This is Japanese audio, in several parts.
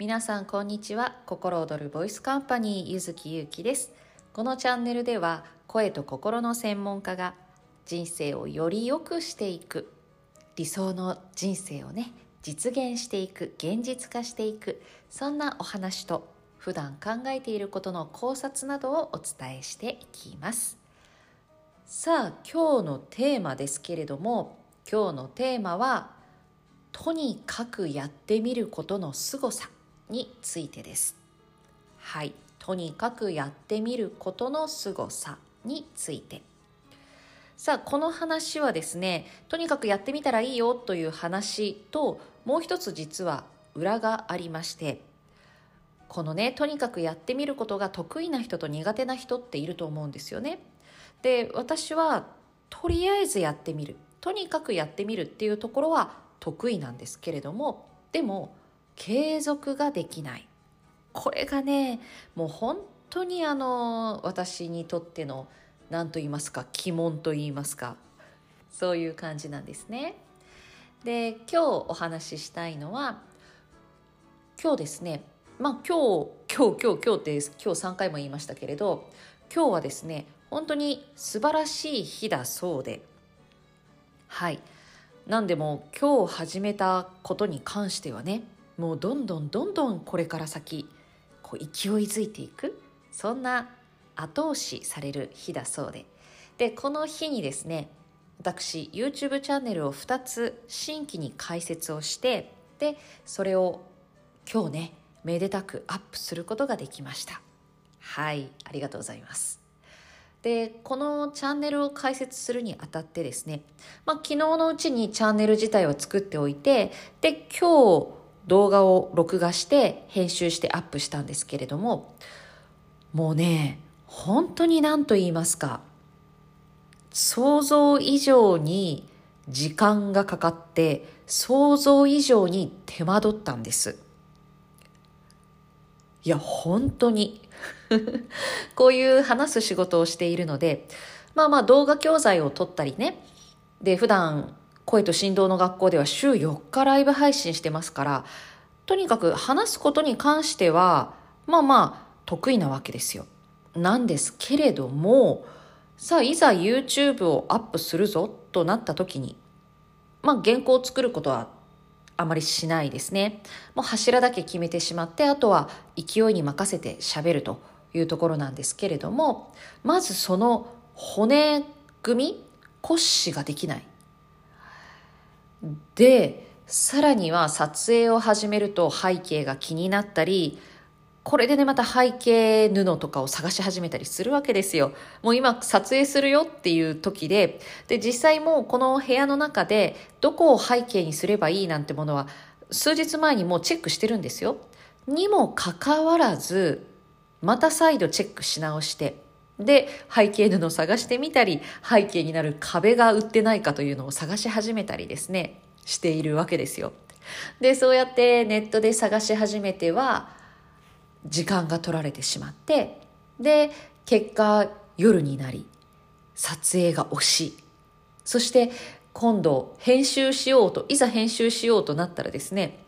皆さんこんにちは。心躍るボイスカンパニーゆずきゆうきです。このチャンネルでは声と心の専門家が人生をより良くしていく理想の人生をね実現していく現実化していくそんなお話と普段考えていることの考察などをお伝えしていきます。さあ今日のテーマですけれども今日のテーマはとにかくやってみることの凄さ。についてです。はい。とにかくやってみることの凄さについて。さあこの話はですねとにかくやってみたらいいよという話ともう一つ実は裏がありましてこのねとにかくやってみることが得意な人と苦手な人っていると思うんですよね。で私はとりあえずやってみる。とにかくやってみるっていうところは得意なんですけれどもでも継続ができない。これがねもう本当にあの私にとっての何と言いますか鬼門と言いますかそういう感じなんですね。で今日お話ししたいのは今日ですねまあ今日今日今日今日って今日3回も言いましたけれど今日はですね本当に素晴らしい日だそうで。はい。何でも今日始めたことに関してはねもうどんどんどんどんこれから先こう勢いづいていくそんな後押しされる日だそうで。でこの日にですね私 YouTube チャンネルを2つ新規に開設をしてでそれを今日ねめでたくアップすることができました。はいありがとうございます。でこのチャンネルを開設するにあたってですね、まあ、昨日のうちにチャンネル自体を作っておいてで今日動画を録画して編集してアップしたんですけれどももうね本当に何と言いますか想像以上に時間がかかって想像以上に手間取ったんです。いや本当に。こういう話す仕事をしているのでまあまあ動画教材を撮ったりね。で普段声と振動の学校では週4日ライブ配信してますから、とにかく話すことに関しては、まあまあ得意なわけですよ。なんですけれども、さあいざ YouTube をアップするぞとなった時に、まあ原稿を作ることはあまりしないですね。もう柱だけ決めてしまって、あとは勢いに任せて喋るというところなんですけれども、まずその骨組み、骨子ができない。でさらには撮影を始めると背景が気になったりこれでねまた背景布とかを探し始めたりするわけですよ。もう今撮影するよっていう時でで実際もうこの部屋の中でどこを背景にすればいいなんてものは数日前にもうチェックしてるんですよ。にもかかわらずまた再度チェックし直してで背景布を探してみたり背景になる壁が売ってないかというのを探し始めたりですねしているわけですよ。でそうやってネットで探し始めては時間が取られてしまってで結果夜になり撮影が押しいそして今度編集しようといざ編集しようとなったらですね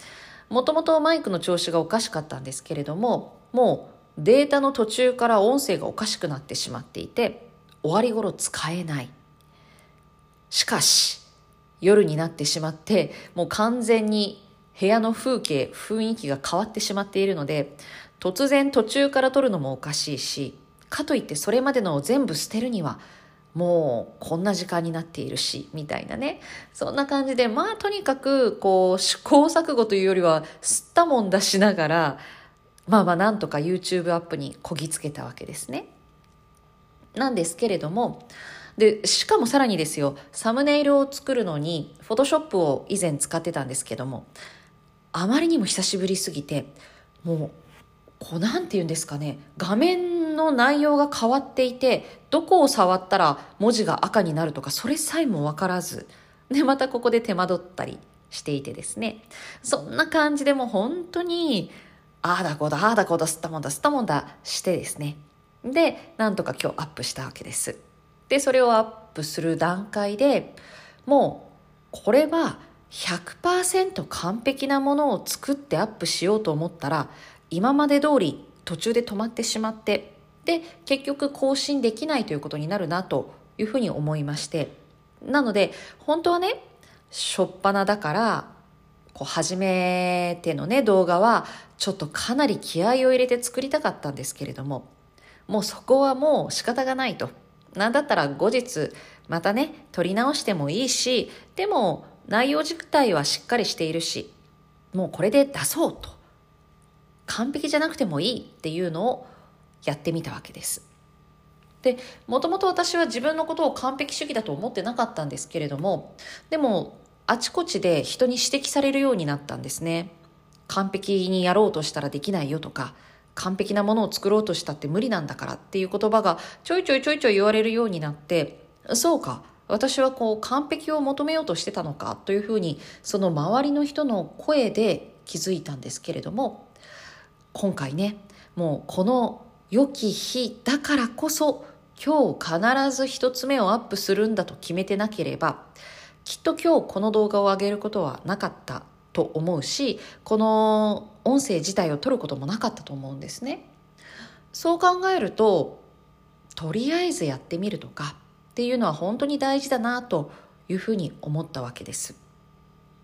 もともとマイクの調子がおかしかったんですけれどももうデータの途中から音声がおかしくなってしまっていて終わり頃使えない。しかし夜になってしまってもう完全に部屋の風景雰囲気が変わってしまっているので突然途中から撮るのもおかしいしかといってそれまでのを全部捨てるにはもうこんな時間になっているしみたいなね。そんな感じでまあとにかくこう試行錯誤というよりは吸ったもんだしながらまあまあなんとか YouTube アップにこぎつけたわけですね。なんですけれども、で、しかもさらにですよ、サムネイルを作るのに、Photoshop を以前使ってたんですけども、あまりにも久しぶりすぎて、もう、こうなんて言うんですかね、画面の内容が変わっていて、どこを触ったら文字が赤になるとか、それさえもわからず、で、またここで手間取ったりしていてですね、そんな感じでも本当に、ああだこうだ、ああだこうだ、吸ったもんだ、吸ったもんだしてですね。で、なんとか今日アップしたわけです。で、それをアップする段階でもう、これは100%完璧なものを作ってアップしようと思ったら今まで通り途中で止まってしまってで結局更新できないということになるなというふうに思いましてなので本当はねしょっぱなだからこう初めてのね動画はちょっとかなり気合を入れて作りたかったんですけれどももうそこはもう仕方がないと。なんだったら後日またね撮り直してもいいしでも内容自体はしっかりしているしもうこれで出そうと完璧じゃなくてもいいっていうのをやってみたわけです。でもともと私は自分のことを完璧主義だと思ってなかったんですけれどもでもあちこちで人に指摘されるようになったんですね。完璧にやろうとしたらできないよとか完璧なものを作ろうとしたって無理なんだからっていう言葉がちょいちょいちょいちょい言われるようになってそうか私はこう完璧を求めようとしてたのかというふうにその周りの人の声で気づいたんですけれども今回ねもうこの良き日だからこそ今日必ず一つ目をアップするんだと決めてなければきっと今日この動画を上げることはなかったと思うしこの音声自体を取ることもなかったと思うんですね。そう考えるととりあえずやってみるとかっていうのは本当に大事だなというふうに思ったわけです。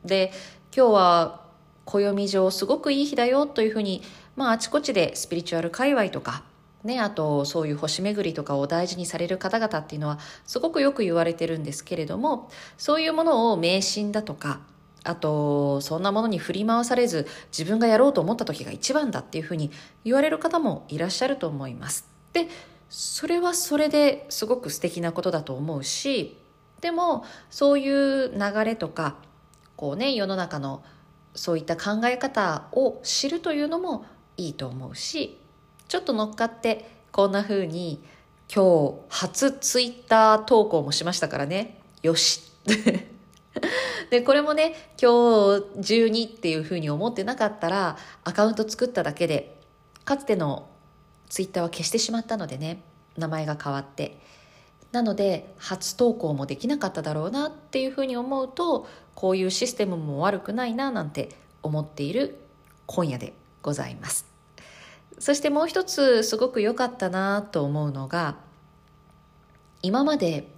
で今日は暦上すごくいい日だよというふうにまああちこちでスピリチュアル界隈とかね、あとそういう星巡りとかを大事にされる方々っていうのはすごくよく言われてるんですけれどもそういうものを迷信だとかあとそんなものに振り回されず自分がやろうと思った時が一番だっていうふうに言われる方もいらっしゃると思います。でそれはそれですごく素敵なことだと思うしでもそういう流れとかこうね世の中のそういった考え方を知るというのもいいと思うしちょっと乗っかってこんな風に今日初ツイッター投稿もしましたからね。よし。でこれもね今日12っていうふうに思ってなかったらアカウント作っただけでかつてのツイッターは消してしまったのでね名前が変わって。なので初投稿もできなかっただろうなっていうふうに思うとこういうシステムも悪くないななんて思っている今夜でございます。そしてもう一つすごく良かったなと思うのが今まで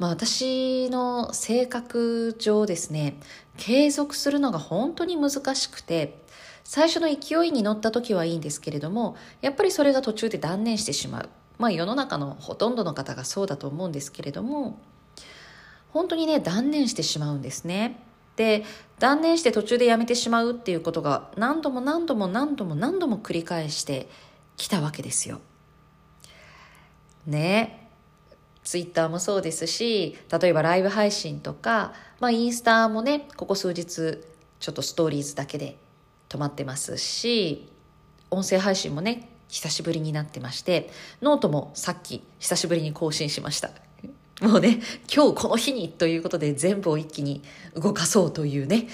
まあ、私の性格上ですね継続するのが本当に難しくて最初の勢いに乗った時はいいんですけれどもやっぱりそれが途中で断念してしまう。まあ世の中のほとんどの方がそうだと思うんですけれども本当にね断念してしまうんですね。で断念して途中でやめてしまうっていうことが何度も何度も何度も何度も繰り返してきたわけですよ。ね。ツイッターもそうですし例えばライブ配信とか、まあ、インスタもねここ数日ちょっとストーリーズだけで止まってますし音声配信もね久しぶりになってましてノートもさっき久しぶりに更新しました。もうね今日この日にということで全部を一気に動かそうというね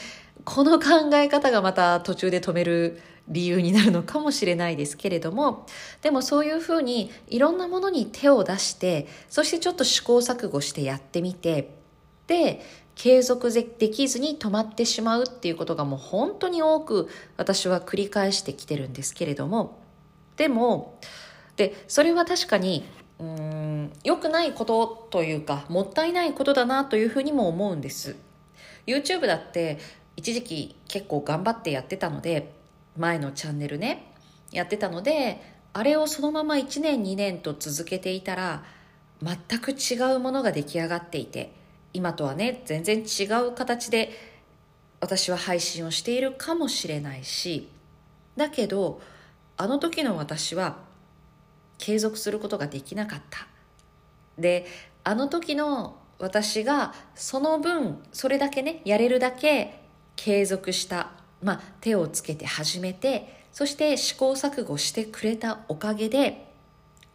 この考え方がまた途中で止める理由になるのかもしれないですけれどもでもそういうふうにいろんなものに手を出してそしてちょっと試行錯誤してやってみてで継続できずに止まってしまうっていうことがもう本当に多く私は繰り返してきてるんですけれどもでもでそれは確かにうん良くないことというかもったいないことだなというふうにも思うんです。YouTube だって一時期結構頑張ってやってたので前のチャンネルねやってたのであれをそのまま1年2年と続けていたら全く違うものが出来上がっていて今とはね全然違う形で私は配信をしているかもしれないしだけどあの時の私は継続することができなかった。であの時の私がその分それだけねやれるだけ継続したまあ、手をつけて始めてそして試行錯誤してくれたおかげで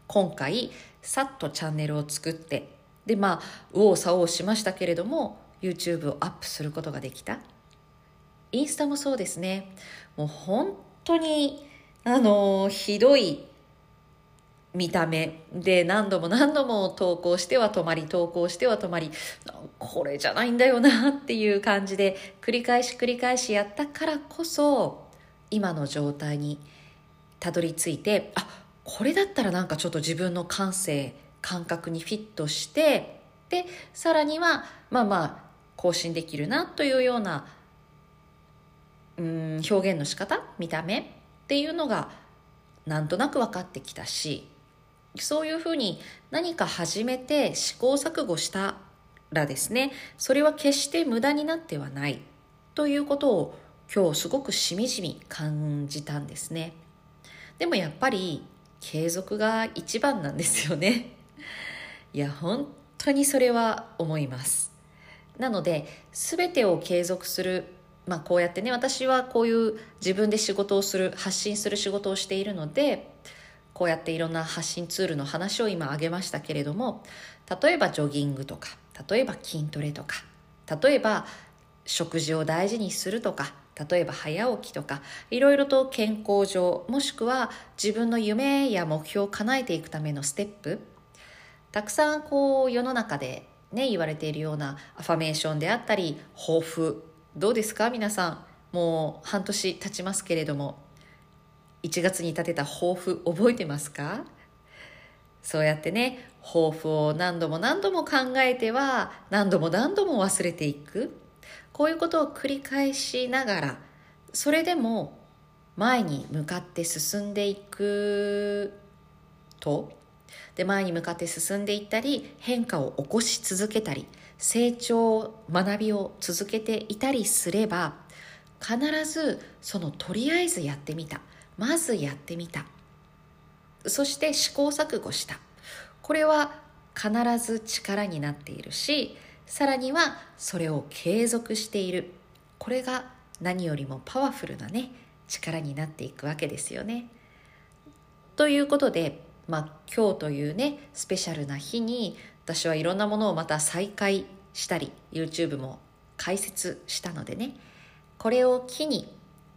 今回さっとチャンネルを作ってでまあ右往左往しましたけれども YouTube をアップすることができた。インスタもそうですね。もう本当にあのひどい見た目。で何度も何度も投稿しては止まり投稿しては止まりこれじゃないんだよなっていう感じで繰り返し繰り返しやったからこそ今の状態にたどり着いてあこれだったらなんかちょっと自分の感性感覚にフィットしてでさらにはまあまあ更新できるなというようなうん表現の仕方見た目っていうのがなんとなく分かってきたしそういうふうに何か始めて試行錯誤したらですねそれは決して無駄になってはない。ということを今日すごくしみじみ感じたんですね。でもやっぱり継続が一番なんですよね。いや本当にそれは思います。なので全てを継続するまあこうやってね私はこういう自分で仕事をする発信する仕事をしているのでこうやっていろんな発信ツールの話を今挙げましたけれども例えばジョギングとか例えば筋トレとか例えば食事を大事にするとか例えば早起きとかいろいろと健康上もしくは自分の夢や目標を叶えていくためのステップたくさんこう世の中でね言われているようなアファメーションであったり抱負どうですか？皆さんもう半年経ちますけれども。1月に立てた抱負覚えてますか？そうやってね抱負を何度も何度も考えては何度も何度も忘れていく。こういうことを繰り返しながらそれでも前に向かって進んでいくとで前に向かって進んでいったり変化を起こし続けたり成長学びを続けていたりすれば必ずそのとりあえずやってみた。まずやってみた。そして試行錯誤した。これは必ず力になっているしさらにはそれを継続している。これが何よりもパワフルなね力になっていくわけですよね。ということでまあ、今日というねスペシャルな日に私はいろんなものをまた再開したり YouTube も解説したのでねこれを機に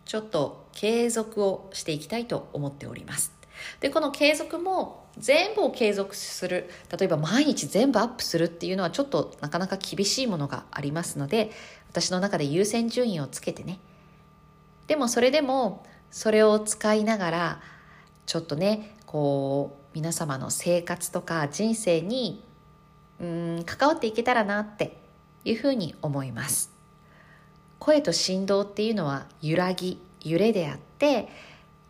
ちょっと継続をしていきたいと思っております。でこの継続も全部を継続する例えば毎日全部アップするっていうのはちょっとなかなか厳しいものがありますので私の中で優先順位をつけてね。でもそれでもそれを使いながらちょっとねこう皆様の生活とか人生にうん関わっていけたらなっていうふうに思います。声と振動っていうのは揺らぎ揺れであって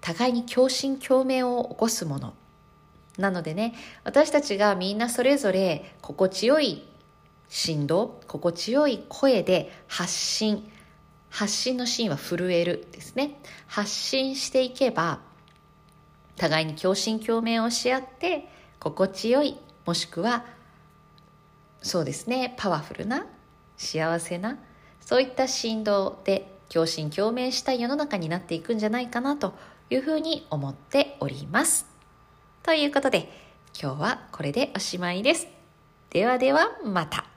互いに共振共鳴を起こすもの。なのでね私たちがみんなそれぞれ心地よい振動心地よい声で発信発信のシーンは震えるですね。発信していけば互いに共振共鳴をし合って心地よいもしくはそうですねパワフルな幸せなそういった振動で共振共鳴した世の中になっていくんじゃないかなというふうに思っております。ということで今日はこれでおしまいです。ではではまた。